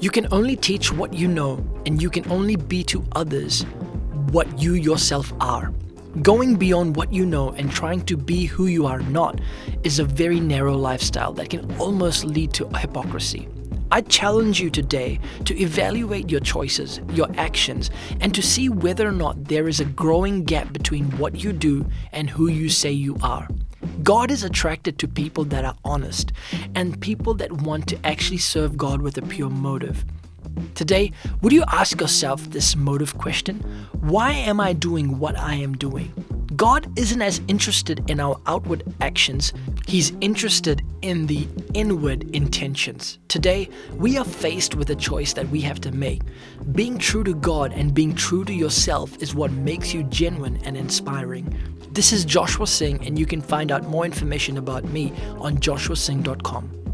You can only teach what you know, and you can only be to others what you yourself are. Going beyond what you know and trying to be who you are not is a very narrow lifestyle that can almost lead to hypocrisy. I challenge you today to evaluate your choices, your actions, and to see whether or not there is a growing gap between what you do and who you say you are. God is attracted to people that are honest and people that want to actually serve God with a pure motive. Today, would you ask yourself this motive question? Why am I doing what I am doing? God isn't as interested in our outward actions, He's interested in the inward intentions. Today, we are faced with a choice that we have to make. Being true to God and being true to yourself is what makes you genuine and inspiring. This is Joshua Singh, and you can find out more information about me on joshuasingh.com.